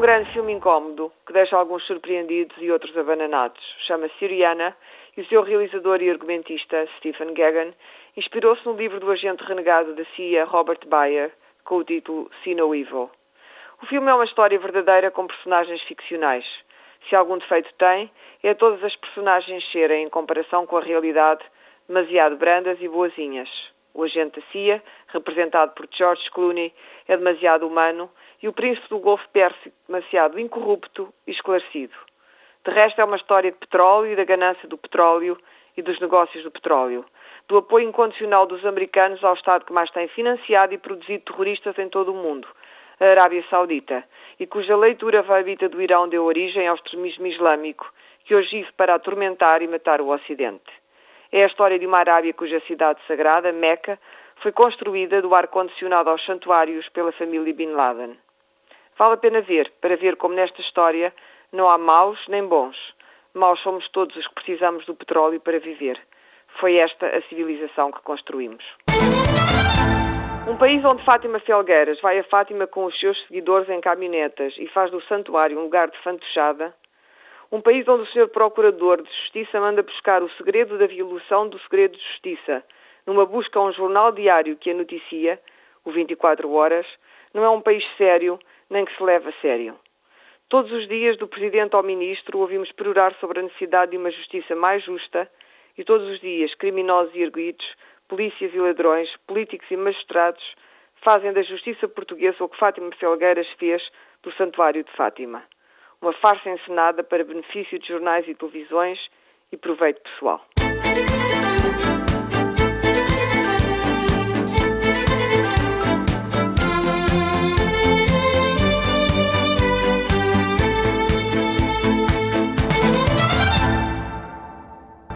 grande filme incómodo que deixa alguns surpreendidos e outros abananados. Chama-se Siriana e o seu realizador e argumentista, Stephen Gagan, inspirou-se no livro do agente renegado da CIA, Robert Bayer, com o título See No Evil. O filme é uma história verdadeira com personagens ficcionais. Se algum defeito tem, é todas as personagens serem, em comparação com a realidade, demasiado brandas e boazinhas. O agente da CIA, representado por George Clooney, é demasiado humano e o príncipe do Golfo Pérsico demasiado incorrupto e esclarecido. De resto, é uma história de petróleo e da ganância do petróleo e dos negócios do petróleo, do apoio incondicional dos americanos ao Estado que mais tem financiado e produzido terroristas em todo o mundo, a Arábia Saudita, e cuja leitura vaibita do Irão deu origem ao extremismo islâmico, que hoje vive para atormentar e matar o Ocidente. É a história de uma Arábia cuja cidade sagrada, Meca, foi construída do ar-condicionado aos santuários pela família Bin Laden. Vale a pena ver, para ver como nesta história não há maus nem bons. Maus somos todos os que precisamos do petróleo para viver. Foi esta a civilização que construímos. Um país onde Fátima Felgueiras vai a Fátima com os seus seguidores em caminhonetas e faz do santuário um lugar de fantochada. Um país onde o Sr. Procurador de Justiça manda buscar o segredo da violação do segredo de justiça, numa busca a um jornal diário que a noticia, o 24 Horas, não é um país sério nem que se leve a sério. Todos os dias, do Presidente ao Ministro, ouvimos perorar sobre a necessidade de uma justiça mais justa e todos os dias, criminosos e erguidos, polícias e ladrões, políticos e magistrados, fazem da justiça portuguesa o que Fátima Felgueiras fez do Santuário de Fátima. Uma farsa encenada para benefício de jornais e televisões e proveito pessoal.